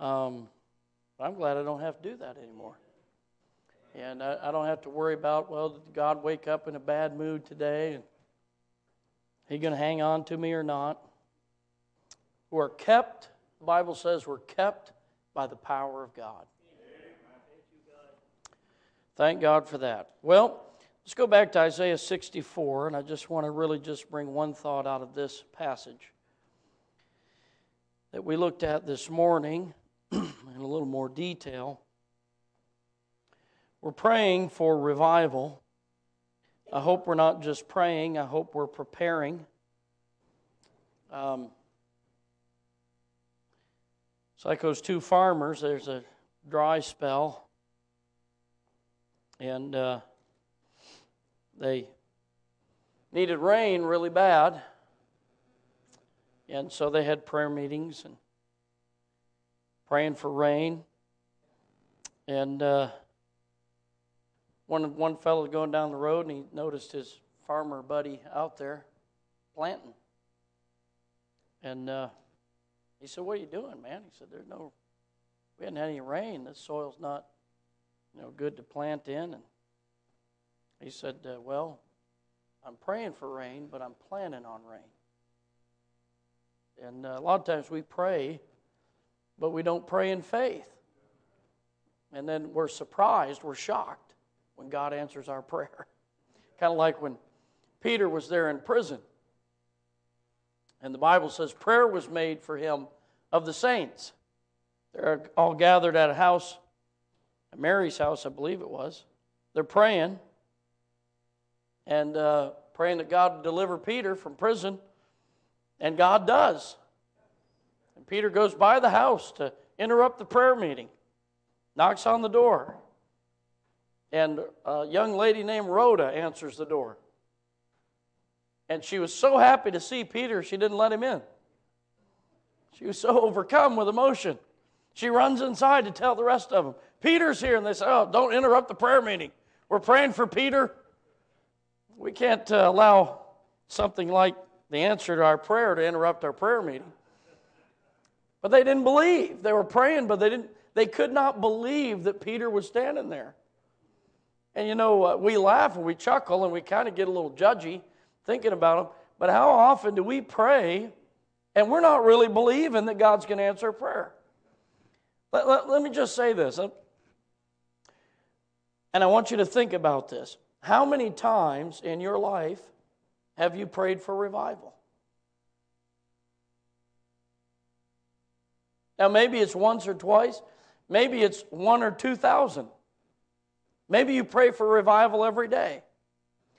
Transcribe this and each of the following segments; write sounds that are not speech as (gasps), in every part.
Um, I'm glad I don't have to do that anymore. And I, I don't have to worry about, well, did God wake up in a bad mood today? And he going to hang on to me or not? We're kept, the Bible says we're kept by the power of God. Thank God for that. Well, let's go back to Isaiah 64, and I just want to really just bring one thought out of this passage that we looked at this morning in a little more detail. We're praying for revival. I hope we're not just praying, I hope we're preparing. Um, those two farmers, there's a dry spell, and uh, they needed rain really bad. And so they had prayer meetings and praying for rain. And uh, one one fellow going down the road and he noticed his farmer buddy out there planting. And uh, he said, "What are you doing, man?" He said, "There's no, we hadn't had any rain. This soil's not, you know, good to plant in." And he said, uh, "Well, I'm praying for rain, but I'm planning on rain." And uh, a lot of times we pray, but we don't pray in faith. And then we're surprised, we're shocked when God answers our prayer. (laughs) kind of like when Peter was there in prison. And the Bible says prayer was made for him of the saints. They're all gathered at a house, Mary's house, I believe it was. They're praying and uh, praying that God would deliver Peter from prison. And God does. Peter goes by the house to interrupt the prayer meeting, knocks on the door. And a young lady named Rhoda answers the door. And she was so happy to see Peter, she didn't let him in. She was so (laughs) overcome with emotion. She runs inside to tell the rest of them, Peter's here. And they say, Oh, don't interrupt the prayer meeting. We're praying for Peter. We can't uh, allow something like the answer to our prayer to interrupt our prayer meeting. But they didn't believe. They were praying, but they didn't they could not believe that Peter was standing there. And you know, uh, we laugh and we chuckle and we kind of get a little judgy thinking about them. But how often do we pray and we're not really believing that God's going to answer prayer? Let, let, let me just say this. And I want you to think about this. How many times in your life have you prayed for revival? Now, maybe it's once or twice. Maybe it's one or two thousand. Maybe you pray for revival every day.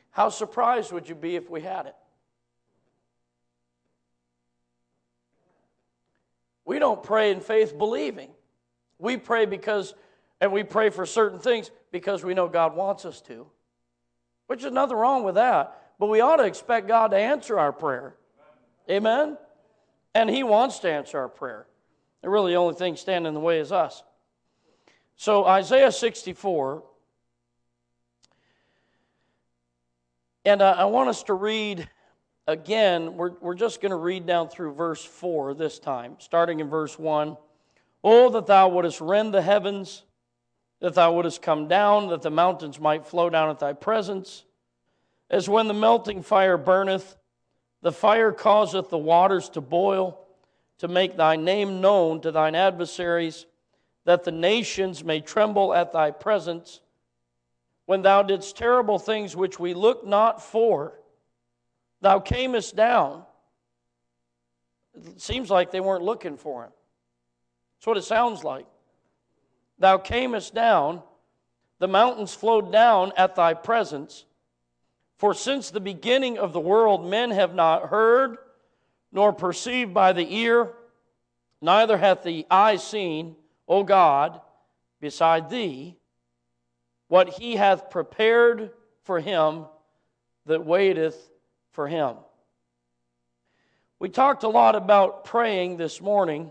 How surprised would you be if we had it? We don't pray in faith believing. We pray because, and we pray for certain things because we know God wants us to, which is nothing wrong with that. But we ought to expect God to answer our prayer. Amen? And He wants to answer our prayer. And really, the only thing standing in the way is us. So, Isaiah 64, and I, I want us to read again. We're, we're just going to read down through verse 4 this time, starting in verse 1. Oh, that thou wouldest rend the heavens, that thou wouldest come down, that the mountains might flow down at thy presence as when the melting fire burneth, the fire causeth the waters to boil, to make thy name known to thine adversaries, that the nations may tremble at thy presence. When thou didst terrible things which we looked not for, thou camest down. It seems like they weren't looking for him. That's what it sounds like. Thou camest down, the mountains flowed down at thy presence. For since the beginning of the world, men have not heard, nor perceived by the ear, neither hath the eye seen, O God, beside thee, what he hath prepared for him that waiteth for him. We talked a lot about praying this morning,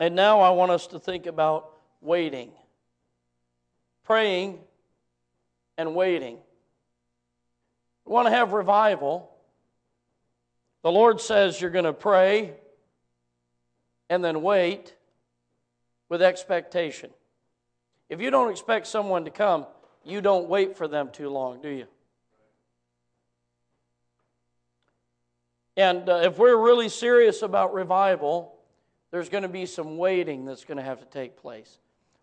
and now I want us to think about waiting. Praying and waiting. We want to have revival. The Lord says you're going to pray and then wait. with expectation. If you don't expect someone to come, you don't wait for them too long, do you? And uh, if we're really serious about revival, there's going to be some waiting that's going to have to take place.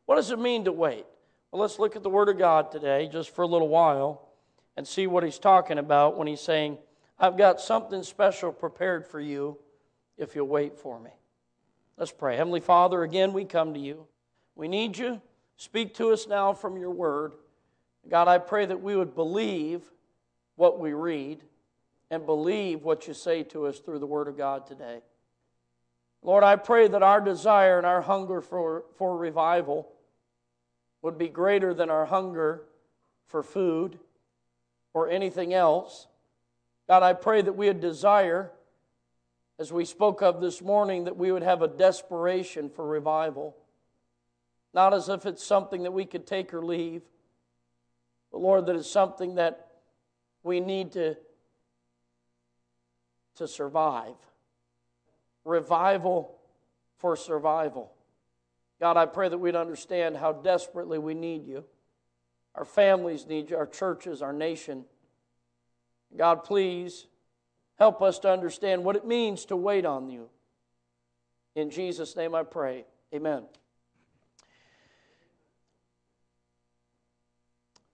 What does it mean to wait? Well, let's look at the Word of God today just for a little while and see what he's talking about when he's saying, I've got something special prepared for you if you'll wait for me. Let's pray. Heavenly Father, again, we come to you. We need you. Speak to us now from your word. God, I pray that we would believe what we read and believe what you say to us through the word of God today. Lord, I pray that our desire and our hunger for, for revival would be greater than our hunger for food or anything else. God, I pray that we would desire as we spoke of this morning, that we would have a desperation for revival. Not as if it's something that we could take or leave, but Lord, that it's something that we need to, to survive. Revival for survival. God, I pray that we'd understand how desperately we need you. Our families need you, our churches, our nation. God, please Help us to understand what it means to wait on you. In Jesus' name I pray. Amen.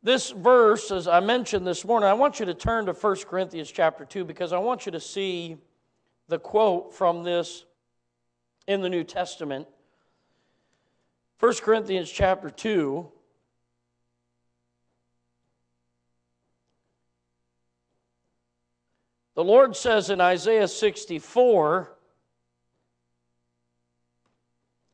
This verse, as I mentioned this morning, I want you to turn to 1 Corinthians chapter 2 because I want you to see the quote from this in the New Testament. 1 Corinthians chapter 2. The Lord says in Isaiah 64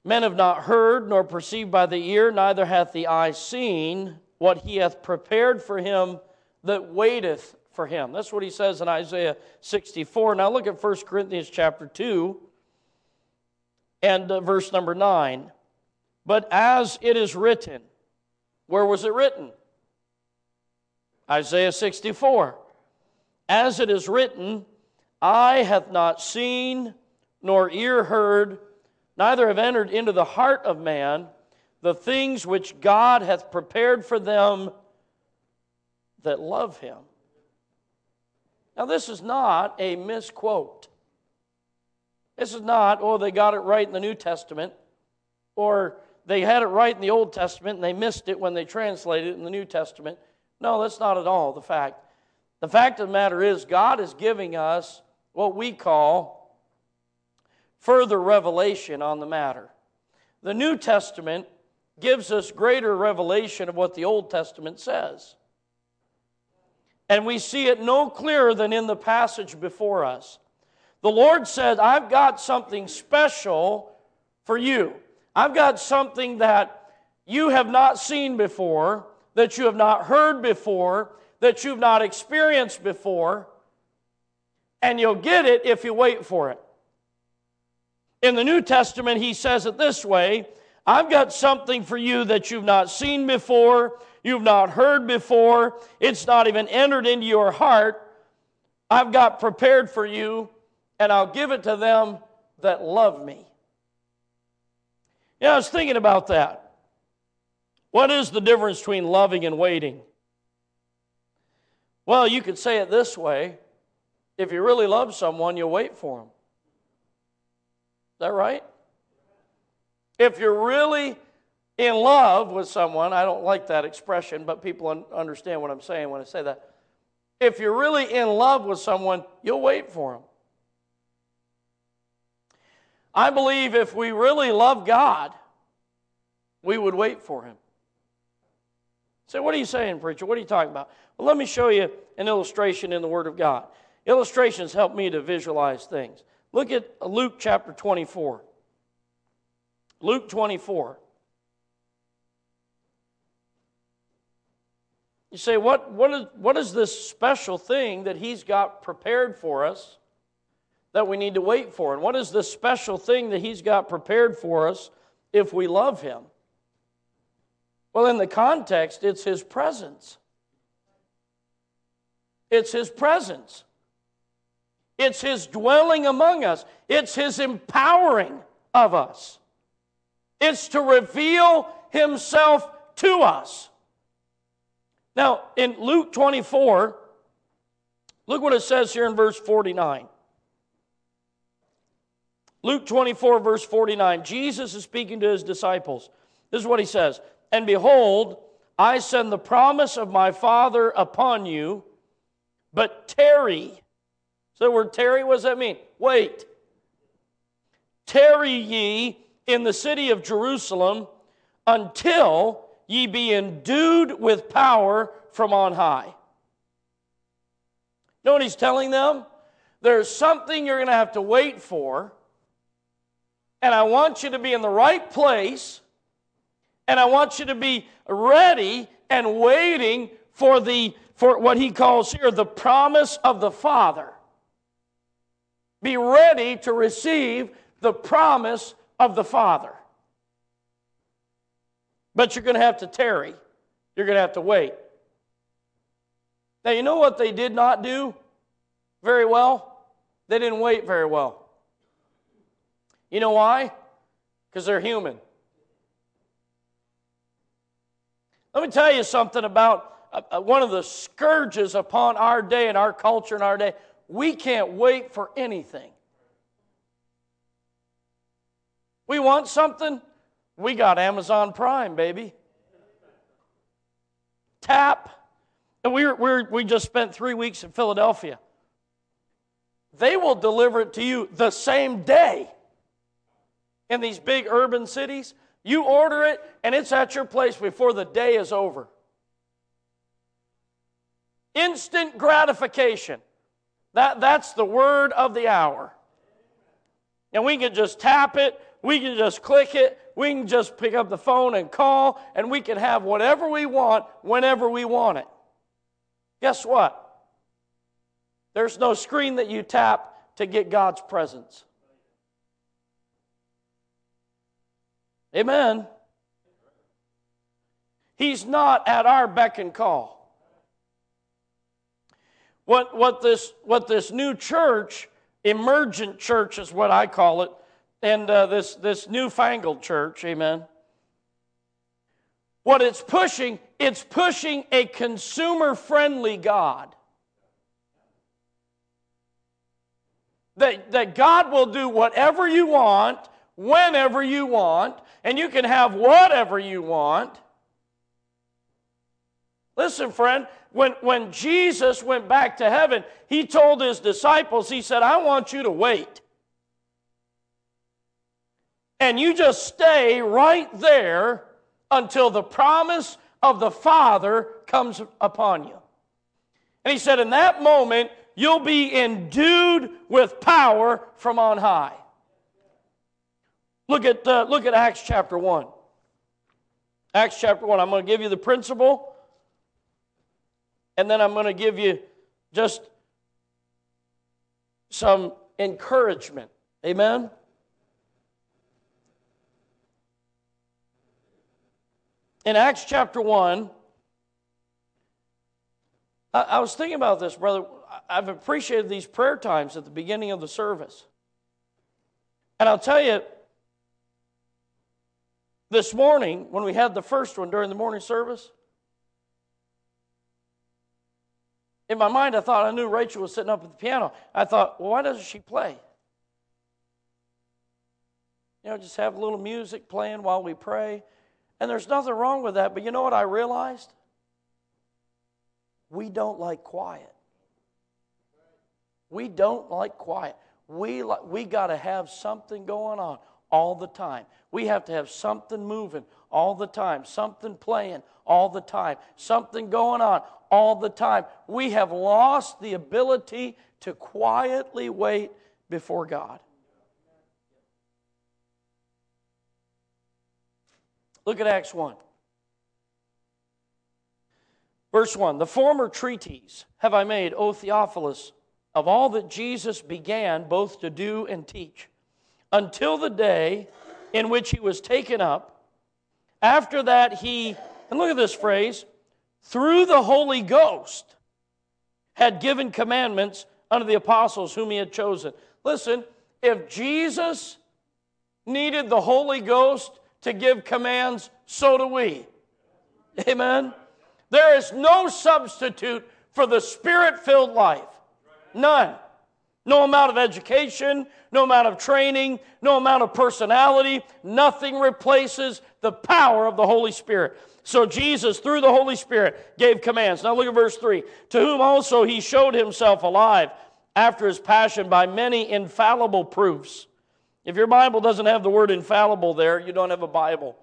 Men have not heard, nor perceived by the ear, neither hath the eye seen what he hath prepared for him that waiteth for him. That's what he says in Isaiah 64. Now look at 1 Corinthians chapter 2 and uh, verse number 9. But as it is written, where was it written? Isaiah 64. As it is written, Eye hath not seen, nor ear heard, neither have entered into the heart of man the things which God hath prepared for them that love him. Now, this is not a misquote. This is not, oh, they got it right in the New Testament, or they had it right in the Old Testament and they missed it when they translated it in the New Testament. No, that's not at all the fact. The fact of the matter is, God is giving us what we call further revelation on the matter. The New Testament gives us greater revelation of what the Old Testament says. And we see it no clearer than in the passage before us. The Lord said, I've got something special for you. I've got something that you have not seen before, that you have not heard before, that you've not experienced before, and you'll get it if you wait for it. In the New Testament, he says it this way I've got something for you that you've not seen before, you've not heard before, it's not even entered into your heart. I've got prepared for you, and I'll give it to them that love me. Yeah, I was thinking about that. What is the difference between loving and waiting? Well, you could say it this way if you really love someone, you'll wait for them. Is that right? If you're really in love with someone, I don't like that expression, but people understand what I'm saying when I say that. If you're really in love with someone, you'll wait for them. I believe if we really love God, we would wait for him. Say, what are you saying, preacher? What are you talking about? Well, let me show you an illustration in the Word of God. Illustrations help me to visualize things. Look at Luke chapter 24. Luke 24. You say, what, what, is, what is this special thing that He's got prepared for us that we need to wait for? And what is this special thing that He's got prepared for us if we love Him? Well, in the context, it's His presence. It's His presence. It's His dwelling among us. It's His empowering of us. it's to reveal himself to us. Now, in Luke 24, look what it says here in verse 49. Luke 24, verse 49. Jesus is speaking to his disciples. This is what he says And behold, I send the promise of my Father upon you, but tarry. So the word tarry, what does that mean? Wait. Tarry ye in the city of Jerusalem until ye be endued with power from on high. You know what he's telling them? There's something you're going to have to wait for, and I want you to be in the right place, and I want you to be ready and waiting for the for what he calls here the promise of the Father. Be ready to receive the promise of the Father. But you're going to have to tarry. You're going to have to wait. Now, you know what they did not do very well? They didn't wait very well. You know why? Because they're human. Let me tell you something about uh, uh, one of the scourges upon our day and our culture and our day. We can't wait for anything. We want something, we got Amazon Prime, baby. Tap. And we, we we just spent three weeks in Philadelphia. They will deliver it to you the same day in these big urban cities. You order it, and it's at your place before the day is over. Instant gratification. That, that's the word of the hour. And we can just tap it, we can just click it, we can just pick up the phone and call, and we can have whatever we want whenever we want it. Guess what? There's no screen that you tap to get God's presence. Amen. He's not at our beck and call. What, what, this, what this new church, emergent church is what I call it, and uh, this, this newfangled church, amen. What it's pushing, it's pushing a consumer friendly God. That, that God will do whatever you want, whenever you want, and you can have whatever you want. Listen, friend, when, when Jesus went back to heaven, he told his disciples, he said, I want you to wait. And you just stay right there until the promise of the Father comes upon you. And he said, In that moment, you'll be endued with power from on high. Look at, uh, look at Acts chapter 1. Acts chapter 1. I'm going to give you the principle and then I'm going to give you just some encouragement. Amen? In Acts chapter 1, I, I was thinking about this, brother. I've appreciated these prayer times at the beginning of the service. And I'll tell you, this morning, when we had the first one during the morning service, In my mind, I thought I knew Rachel was sitting up at the piano. I thought, well, why doesn't she play? You know, just have a little music playing while we pray. And there's nothing wrong with that. But you know what I realized? We don't like quiet. We don't like quiet. We, like, we got to have something going on all the time. We have to have something moving all the time, something playing all the time, something going on all the time. We have lost the ability to quietly wait before God. Look at Acts 1. Verse 1 The former treatise have I made, O Theophilus, of all that Jesus began both to do and teach, until the day in which he was taken up. After that, he, and look at this phrase, through the Holy Ghost, had given commandments unto the apostles whom he had chosen. Listen, if Jesus needed the Holy Ghost to give commands, so do we. Amen. There is no substitute for the spirit filled life. None. No amount of education, no amount of training, no amount of personality, nothing replaces the power of the Holy Spirit. So Jesus, through the Holy Spirit, gave commands. Now look at verse 3 To whom also he showed himself alive after his passion by many infallible proofs. If your Bible doesn't have the word infallible there, you don't have a Bible.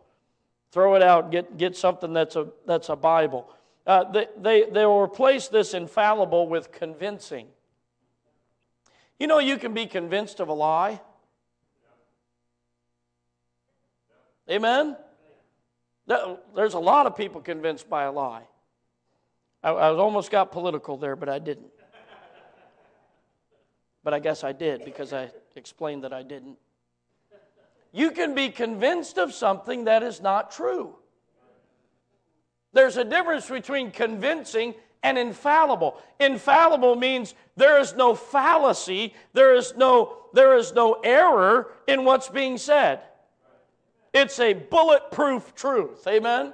Throw it out, get, get something that's a, that's a Bible. Uh, they, they, they will replace this infallible with convincing. You know, you can be convinced of a lie. Amen? There's a lot of people convinced by a lie. I, almost got political there, but I didn't. But I guess I did because I explained that I didn't. You can be convinced of something that is not true. There's a difference between convincing and infallible. Infallible means there is no fallacy, there is no, there is no error in what's being said. It's a bulletproof truth. Amen?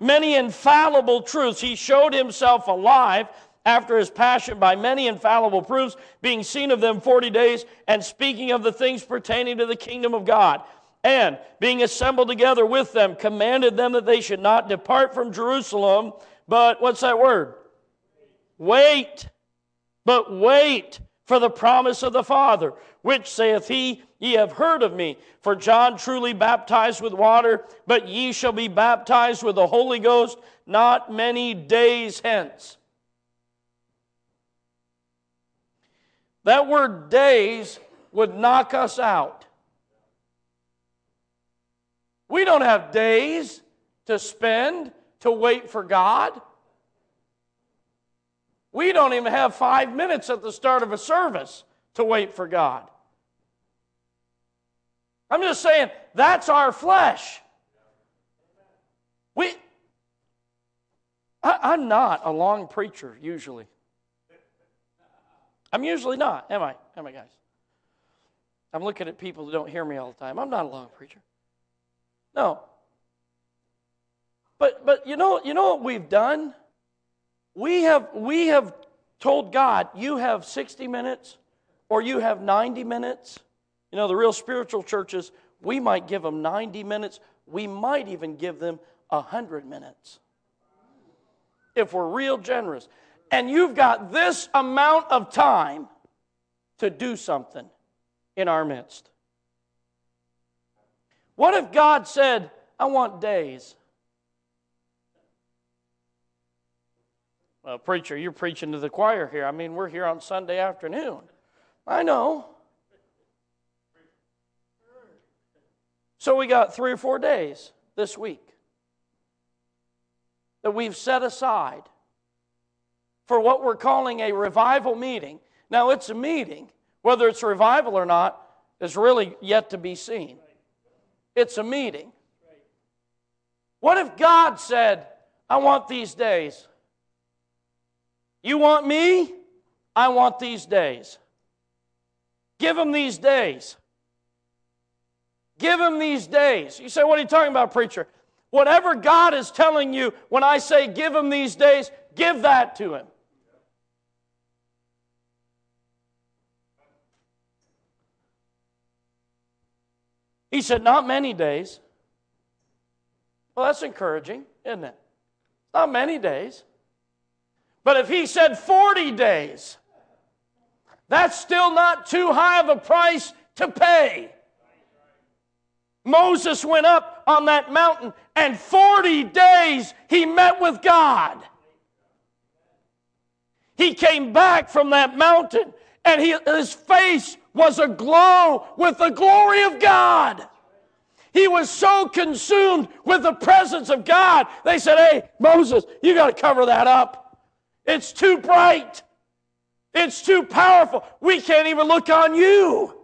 Many infallible truths. He showed himself alive after his passion by many infallible proofs, being seen of them 40 days, and speaking of the things pertaining to the kingdom of God. And being assembled together with them, commanded them that they should not depart from Jerusalem, but what's that word? Wait. But wait for the promise of the Father, which saith he, Ye have heard of me. For John truly baptized with water, but ye shall be baptized with the Holy Ghost not many days hence. That word days would knock us out. We don't have days to spend to wait for God. We don't even have five minutes at the start of a service to wait for God. I'm just saying, that's our flesh. We, I, am not a long preacher usually. I'm usually not, am I? Am I, guys? I'm looking at people who don't hear me all the time. I'm not a long preacher. No. But but you know you know what we've done? We have we have told God, you have 60 minutes or you have 90 minutes you know, the real spiritual churches, we might give them 90 minutes. We might even give them 100 minutes if we're real generous. And you've got this amount of time to do something in our midst. What if God said, I want days? Well, preacher, you're preaching to the choir here. I mean, we're here on Sunday afternoon. I know. So we got three or four days this week that we've set aside for what we're calling a revival meeting. Now, it's a meeting. Whether it's revival or not is really yet to be seen. It's a meeting. What if God said, I want these days? You want me? I want these days. Give them these days. Give him these days. You say, What are you talking about, preacher? Whatever God is telling you when I say give him these days, give that to him. He said, Not many days. Well, that's encouraging, isn't it? Not many days. But if he said 40 days, that's still not too high of a price to pay. Moses went up on that mountain and 40 days he met with God. He came back from that mountain and he, his face was aglow with the glory of God. He was so consumed with the presence of God. They said, Hey, Moses, you got to cover that up. It's too bright. It's too powerful. We can't even look on you.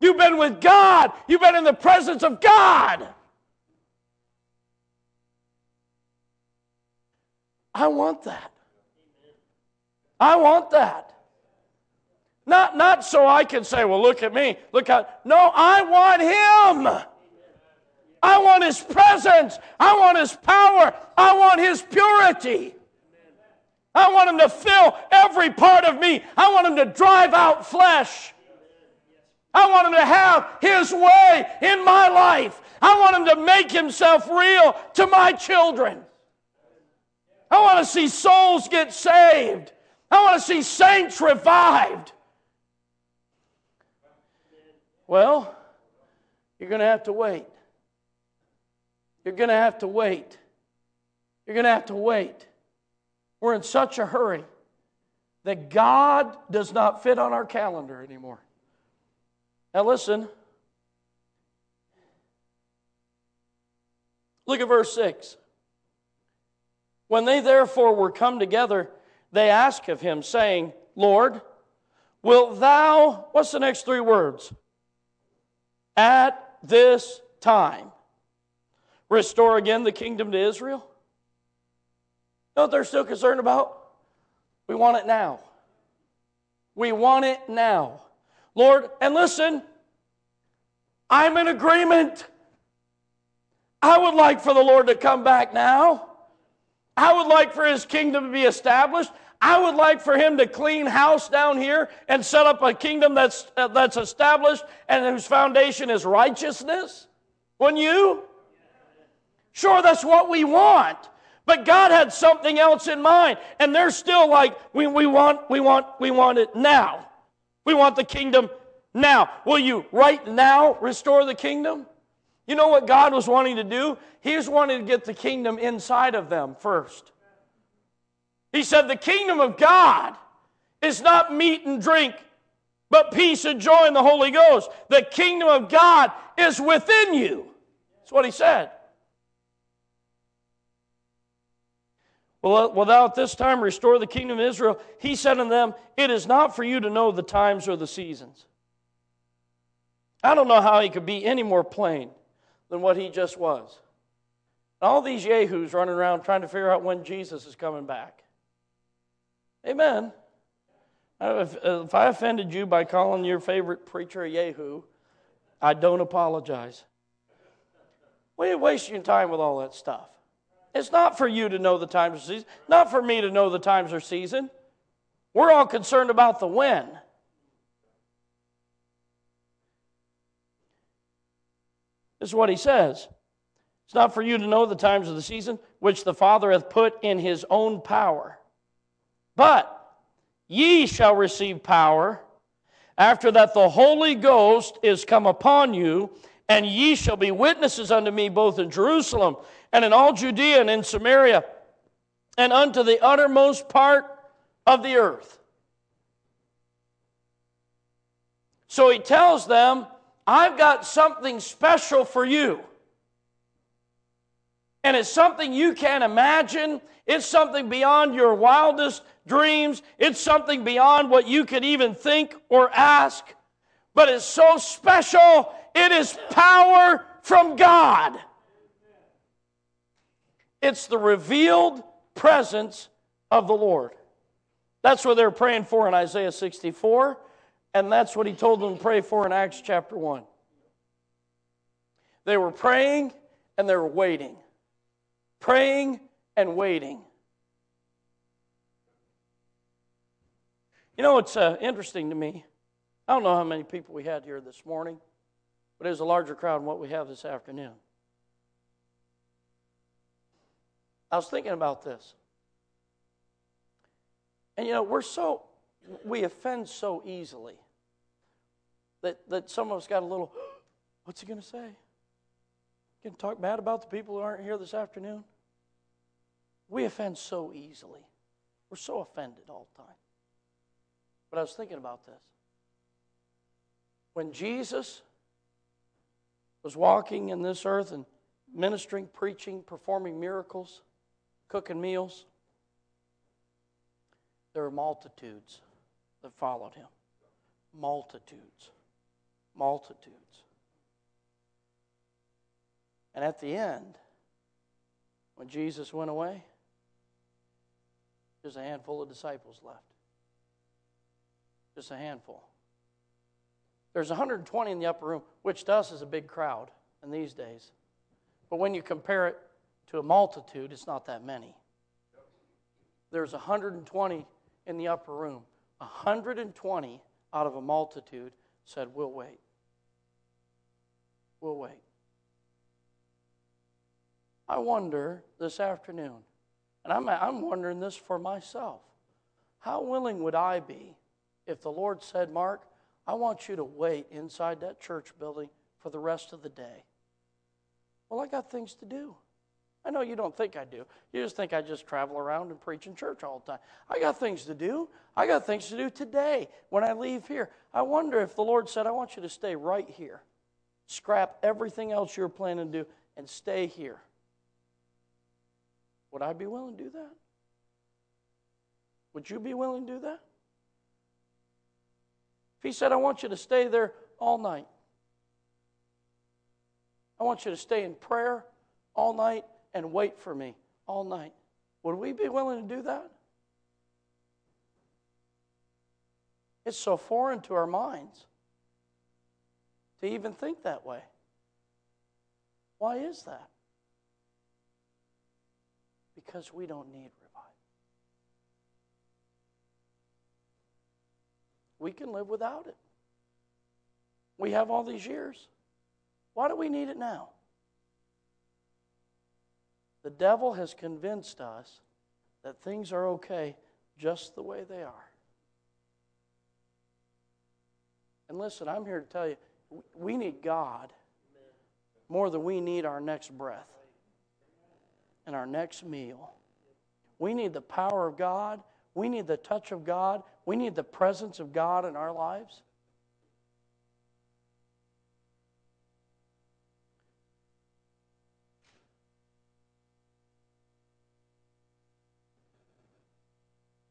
You've been with God. You've been in the presence of God. I want that. I want that. Not, not so I can say, well, look at me. Look how. No, I want Him. I want His presence. I want His power. I want His purity. I want Him to fill every part of me. I want Him to drive out flesh. I want Him to have His way in my life. I want Him to make Himself real to my children. I want to see souls get saved. I want to see saints revived. Well, you're going to have to wait. You're going to have to wait. You're going to have to wait. We're in such a hurry that God does not fit on our calendar anymore. Now, listen. Look at verse 6. When they therefore were come together, they asked of him, saying, Lord, wilt thou, what's the next three words? At this time, restore again the kingdom to Israel? Know what they're still concerned about? We want it now. We want it now. Lord, and listen, I'm in agreement. I would like for the Lord to come back now. I would like for his kingdom to be established. I would like for him to clean house down here and set up a kingdom that's, uh, that's established and whose foundation is righteousness. Wouldn't you? Sure, that's what we want. But God had something else in mind. And they're still like, we, we, want, we, want, we want it now. We want the kingdom now. Will you right now restore the kingdom? You know what God was wanting to do? He was wanting to get the kingdom inside of them first. He said, The kingdom of God is not meat and drink, but peace and joy in the Holy Ghost. The kingdom of God is within you. That's what he said. Well, uh, without this time restore the kingdom of Israel, he said unto them, It is not for you to know the times or the seasons. I don't know how he could be any more plain than what he just was. All these yahoos running around trying to figure out when Jesus is coming back. Amen. If, if I offended you by calling your favorite preacher a yahoo, I don't apologize. Why are you wasting your time with all that stuff? It's not for you to know the times of season, not for me to know the times or season. We're all concerned about the when. This is what he says. It's not for you to know the times of the season which the Father hath put in his own power. But ye shall receive power after that the Holy Ghost is come upon you, and ye shall be witnesses unto me both in Jerusalem and in all Judea and in Samaria and unto the uttermost part of the earth. So he tells them, I've got something special for you. And it's something you can't imagine. It's something beyond your wildest dreams. It's something beyond what you could even think or ask. But it's so special it is power from God. It's the revealed presence of the Lord. That's what they're praying for in Isaiah 64, and that's what he told them to pray for in Acts chapter 1. They were praying and they were waiting. Praying and waiting. You know, it's uh, interesting to me. I don't know how many people we had here this morning but it was a larger crowd than what we have this afternoon. I was thinking about this. And you know, we're so, we offend so easily that, that some of us got a little, (gasps) what's he going to say? Can talk bad about the people who aren't here this afternoon? We offend so easily. We're so offended all the time. But I was thinking about this. When Jesus was walking in this earth and ministering, preaching, performing miracles, cooking meals, there were multitudes that followed him. Multitudes. Multitudes. And at the end, when Jesus went away, just a handful of disciples left. Just a handful. There's 120 in the upper room, which to us is a big crowd in these days. But when you compare it to a multitude, it's not that many. There's 120 in the upper room. 120 out of a multitude said, We'll wait. We'll wait. I wonder this afternoon, and I'm, I'm wondering this for myself how willing would I be if the Lord said, Mark, I want you to wait inside that church building for the rest of the day? Well, I got things to do. I know you don't think I do. You just think I just travel around and preach in church all the time. I got things to do. I got things to do today when I leave here. I wonder if the Lord said, I want you to stay right here. Scrap everything else you're planning to do and stay here. Would I be willing to do that? Would you be willing to do that? If He said, I want you to stay there all night, I want you to stay in prayer all night and wait for me all night. Would we be willing to do that? It's so foreign to our minds to even think that way. Why is that? Because we don't need We can live without it. We have all these years. Why do we need it now? The devil has convinced us that things are okay just the way they are. And listen, I'm here to tell you we need God more than we need our next breath and our next meal. We need the power of God. We need the touch of God. We need the presence of God in our lives.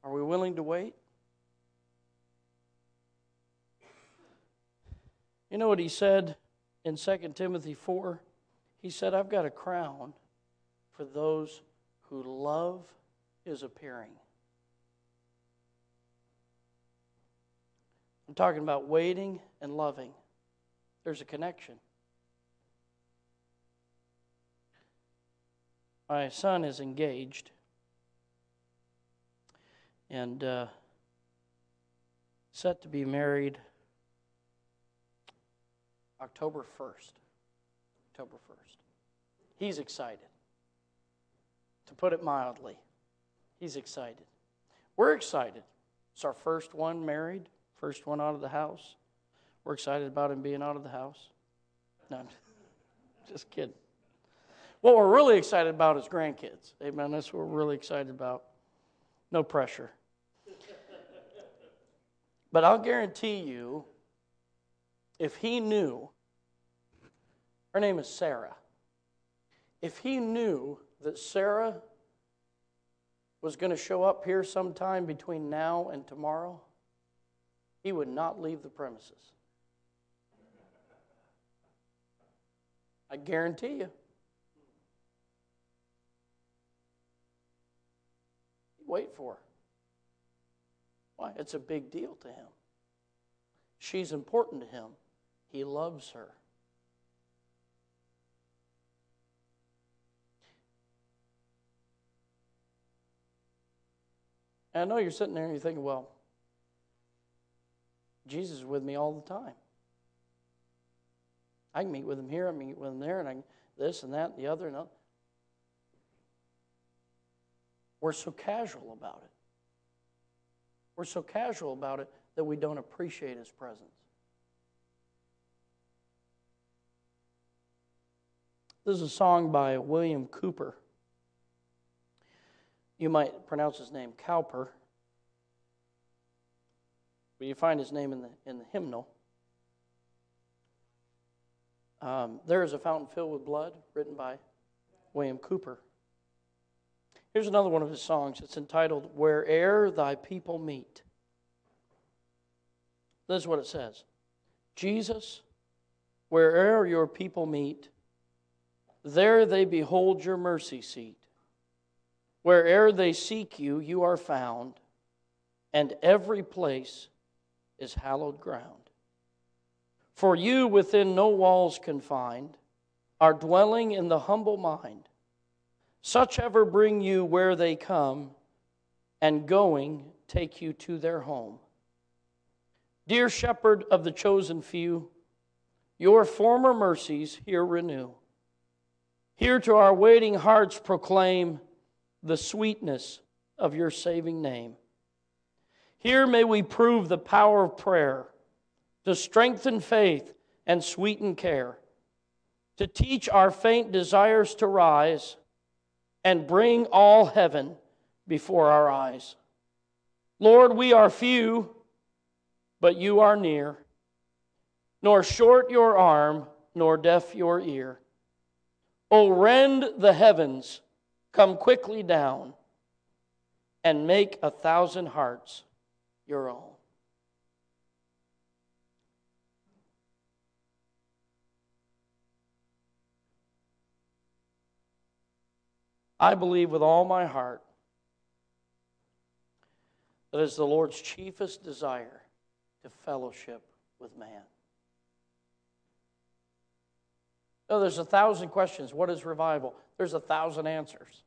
Are we willing to wait? You know what he said in 2 Timothy 4? He said, I've got a crown for those who love his appearing. I'm talking about waiting and loving. There's a connection. My son is engaged and uh, set to be married October 1st. October 1st. He's excited. To put it mildly, he's excited. We're excited. It's our first one married, first one out of the house. We're excited about him being out of the house. No, (laughs) just kidding. What we're really excited about is grandkids. Amen. That's what we're really excited about. No pressure. (laughs) But I'll guarantee you, if he knew, her name is Sarah, if he knew that Sarah was going to show up here sometime between now and tomorrow, he would not leave the premises. I guarantee you. Wait for her. Why? It's a big deal to him. She's important to him. He loves her. And I know you're sitting there and you're thinking, well, Jesus is with me all the time. I can meet with him here, I meet with him there, and I this and that and the other. And other. We're so casual about it. We're so casual about it that we don't appreciate His presence. This is a song by William Cooper. You might pronounce his name Cowper, but you find his name in the, in the hymnal. Um, there is a fountain filled with blood, written by William Cooper. Here's another one of his songs. It's entitled, Where'er Thy People Meet. This is what it says Jesus, where'er your people meet, there they behold your mercy seat. Where'er they seek you, you are found, and every place is hallowed ground. For you within no walls confined, are dwelling in the humble mind. Such ever bring you where they come, and going take you to their home. Dear shepherd of the chosen few, your former mercies here renew. Here to our waiting hearts proclaim the sweetness of your saving name. Here may we prove the power of prayer to strengthen faith and sweeten care, to teach our faint desires to rise and bring all heaven before our eyes. Lord, we are few, but you are near, nor short your arm, nor deaf your ear. O rend the heavens, come quickly down, and make a thousand hearts your own. I believe with all my heart that is the Lord's chiefest desire to fellowship with man. No, there's a thousand questions. What is revival? There's a thousand answers.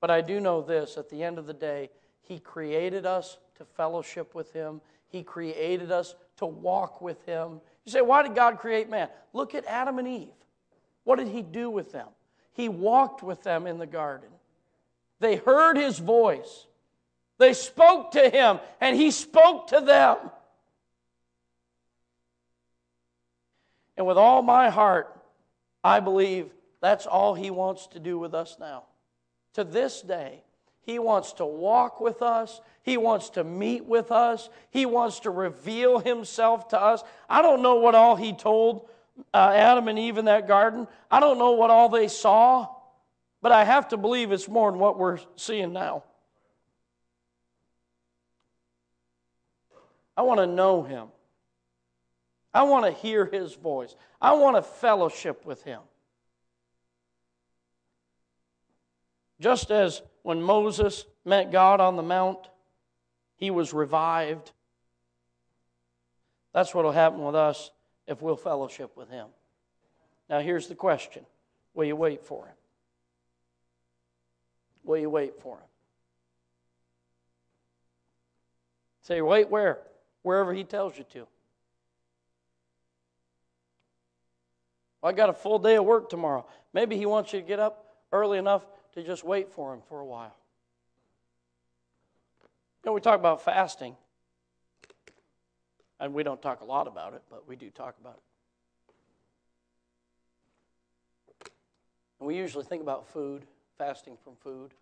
But I do know this at the end of the day, He created us to fellowship with Him, He created us to walk with Him. You say, why did God create man? Look at Adam and Eve. What did He do with them? He walked with them in the garden. They heard his voice. They spoke to him, and he spoke to them. And with all my heart, I believe that's all he wants to do with us now. To this day, he wants to walk with us. He wants to meet with us. He wants to reveal himself to us. I don't know what all he told uh, Adam and Eve in that garden. I don't know what all they saw, but I have to believe it's more than what we're seeing now. I want to know him. I want to hear his voice. I want to fellowship with him. Just as when Moses met God on the mount, he was revived. That's what will happen with us if we'll fellowship with him. Now, here's the question Will you wait for him? Will you wait for him? Say, wait where? Wherever he tells you to. I got a full day of work tomorrow. Maybe he wants you to get up early enough to just wait for him for a while. You know, we talk about fasting. And we don't talk a lot about it, but we do talk about it. And we usually think about food, fasting from food.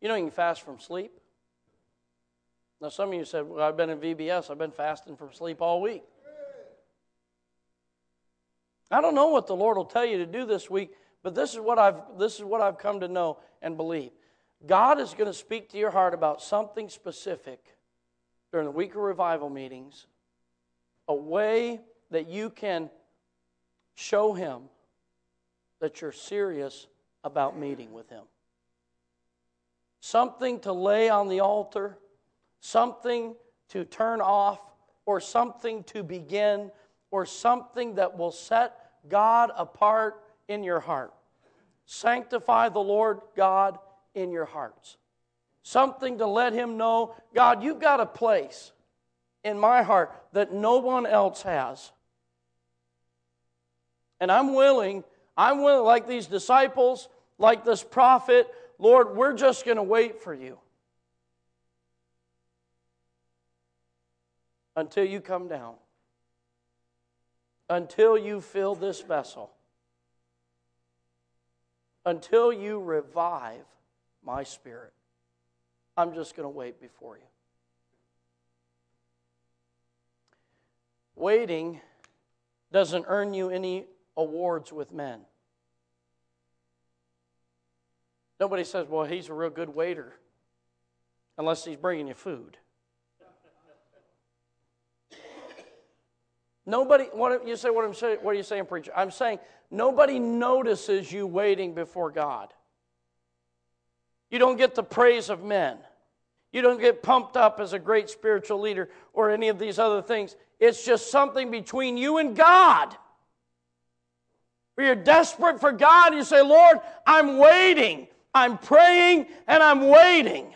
You know, you can fast from sleep. Now, some of you said, Well, I've been in VBS, I've been fasting from sleep all week. I don't know what the Lord will tell you to do this week, but this is what I've, this is what I've come to know and believe. God is going to speak to your heart about something specific during the week of revival meetings a way that you can show him that you're serious about meeting with him. Something to lay on the altar, something to turn off, or something to begin, or something that will set God apart in your heart. Sanctify the Lord God in your hearts something to let him know God, you've got a place in my heart that no one else has. And I'm willing, I'm willing, like these disciples, like this prophet, Lord, we're just going to wait for you until you come down, until you fill this vessel, until you revive my spirit. I'm just going to wait before you. Waiting doesn't earn you any awards with men. Nobody says, well, he's a real good waiter, unless he's bringing you food. Nobody, what you say? What I'm saying? What are you saying, preacher? I'm saying nobody notices you waiting before God. You don't get the praise of men. You don't get pumped up as a great spiritual leader or any of these other things. It's just something between you and God. Where you're desperate for God, you say, Lord, I'm waiting. I'm praying and I'm waiting.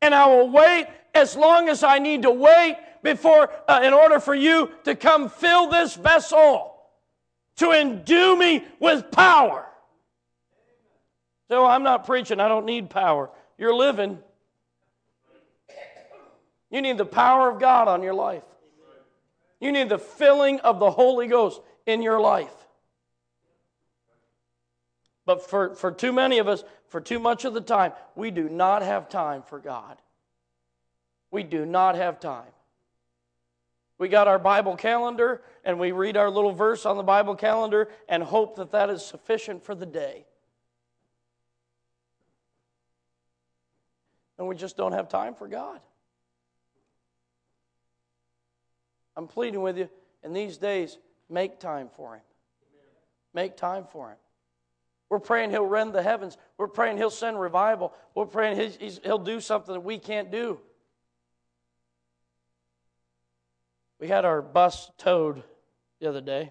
And I will wait as long as I need to wait before, uh, in order for you to come fill this vessel, to endue me with power. So I'm not preaching, I don't need power. You're living. You need the power of God on your life. You need the filling of the Holy Ghost in your life. But for, for too many of us, for too much of the time, we do not have time for God. We do not have time. We got our Bible calendar and we read our little verse on the Bible calendar and hope that that is sufficient for the day. And we just don't have time for God. I'm pleading with you in these days, make time for Him. Make time for Him. We're praying He'll rend the heavens. We're praying He'll send revival. We're praying He'll do something that we can't do. We had our bus towed the other day,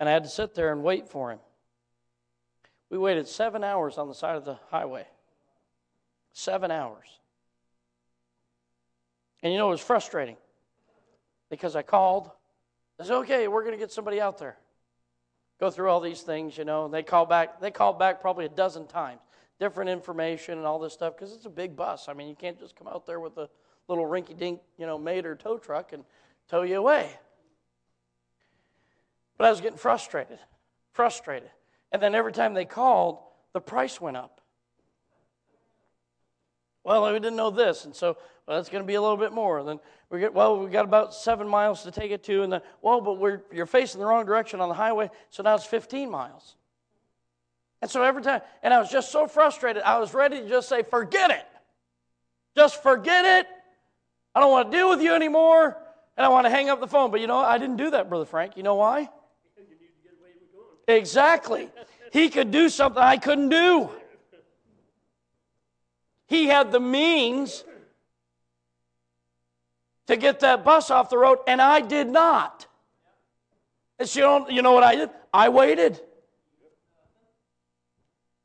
and I had to sit there and wait for him. We waited seven hours on the side of the highway. Seven hours. And you know, it was frustrating because I called. I said, okay, we're going to get somebody out there. Go through all these things, you know, and they call back. They called back probably a dozen times. Different information and all this stuff because it's a big bus. I mean, you can't just come out there with a little rinky dink, you know, Mater tow truck and tow you away. But I was getting frustrated, frustrated. And then every time they called, the price went up. Well, we didn't know this, and so well, that's going to be a little bit more. And then we get well, we got about seven miles to take it to, and then well, but we're you're facing the wrong direction on the highway, so now it's 15 miles. And so every time, and I was just so frustrated, I was ready to just say, forget it. Just forget it. I don't want to deal with you anymore, and I want to hang up the phone. But you know, I didn't do that, Brother Frank. You know why? Exactly. He could do something I couldn't do. He had the means to get that bus off the road, and I did not. And so you, know, you know what I did? I waited.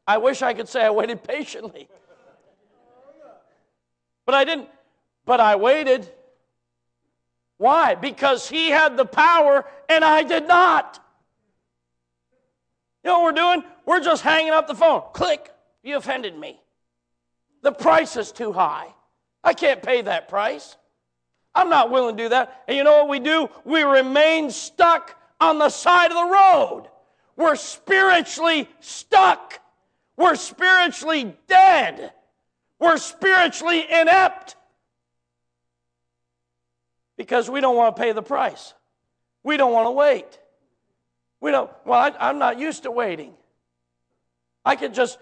I wish I could say I waited patiently. But I didn't. But I waited. Why? Because he had the power and I did not. You know what we're doing? We're just hanging up the phone. Click. You offended me. The price is too high. I can't pay that price. I'm not willing to do that. And you know what we do? We remain stuck on the side of the road. We're spiritually stuck. We're spiritually dead. We're spiritually inept because we don't want to pay the price. We don't want to wait. We don't, well, I, am not used to waiting. I can just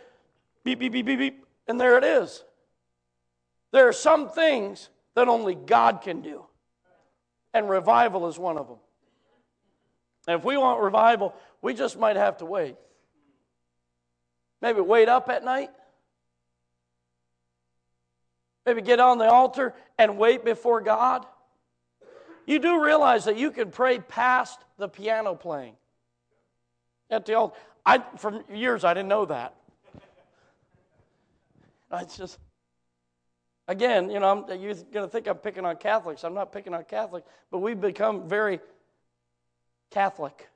beep, beep, beep, beep, beep, and there it is. There are some things that only God can do, and revival is one of them. And if we want revival, we just might have to wait. Maybe wait up at night. Maybe get on the altar and wait before God. You do realize that you can pray past the piano playing at the altar. I, for years, I didn't know that. I just, again, you know, I'm, you're going to think I'm picking on Catholics. I'm not picking on Catholics, but we've become very Catholic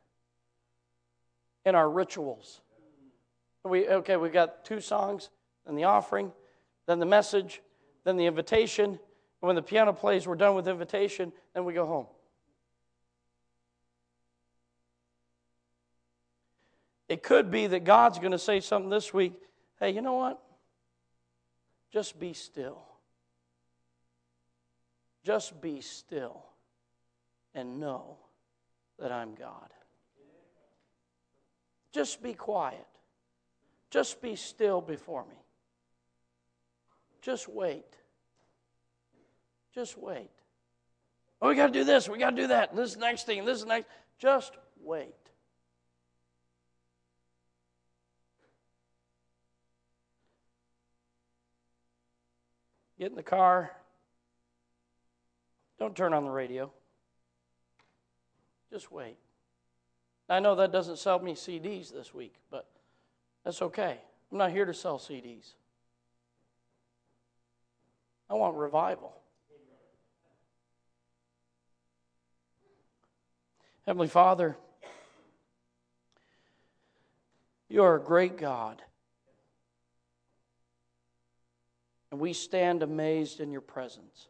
in our rituals. We, okay, we've got two songs, and the offering, then the message, then the invitation, when the piano plays, we're done with invitation, and we go home. It could be that God's going to say something this week. Hey, you know what? Just be still. Just be still and know that I'm God. Just be quiet. Just be still before me. Just wait. Just wait. Oh, we got to do this, we got to do that, this next thing, this next. Just wait. Get in the car. Don't turn on the radio. Just wait. I know that doesn't sell me CDs this week, but that's okay. I'm not here to sell CDs. I want revival. Heavenly Father, you are a great God. And we stand amazed in your presence.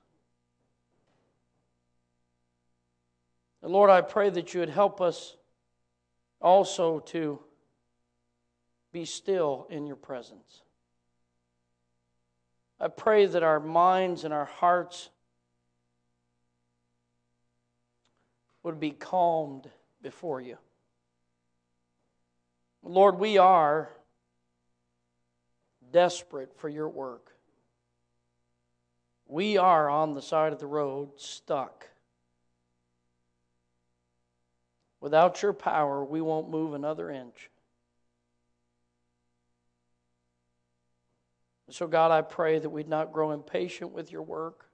And Lord, I pray that you would help us also to be still in your presence. I pray that our minds and our hearts would be calmed before you. Lord, we are desperate for your work. We are on the side of the road, stuck. Without your power, we won't move another inch. So, God, I pray that we'd not grow impatient with your work,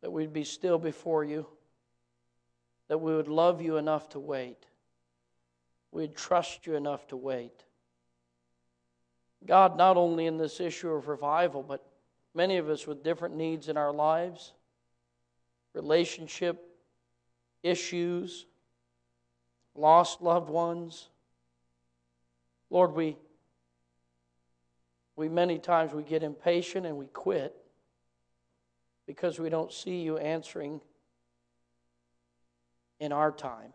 that we'd be still before you, that we would love you enough to wait, we'd trust you enough to wait. God, not only in this issue of revival, but many of us with different needs in our lives, relationship issues, lost loved ones. Lord, we we many times we get impatient and we quit because we don't see you answering in our time.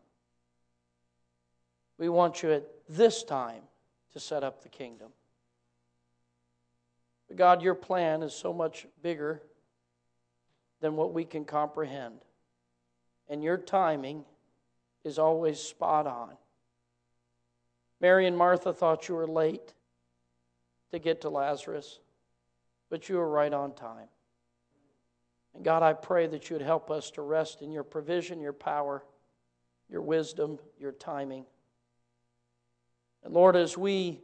We want you at this time to set up the kingdom. But God, your plan is so much bigger than what we can comprehend. And your timing is always spot on. Mary and Martha thought you were late to get to Lazarus, but you were right on time. And God, I pray that you would help us to rest in your provision, your power, your wisdom, your timing. And Lord, as we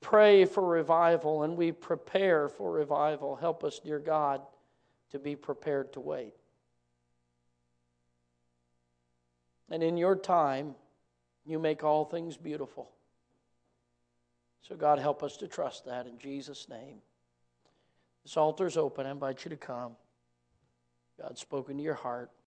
pray for revival and we prepare for revival. Help us, dear God, to be prepared to wait. And in your time, you make all things beautiful. So, God, help us to trust that in Jesus' name. This altar is open. I invite you to come. God's spoken to your heart.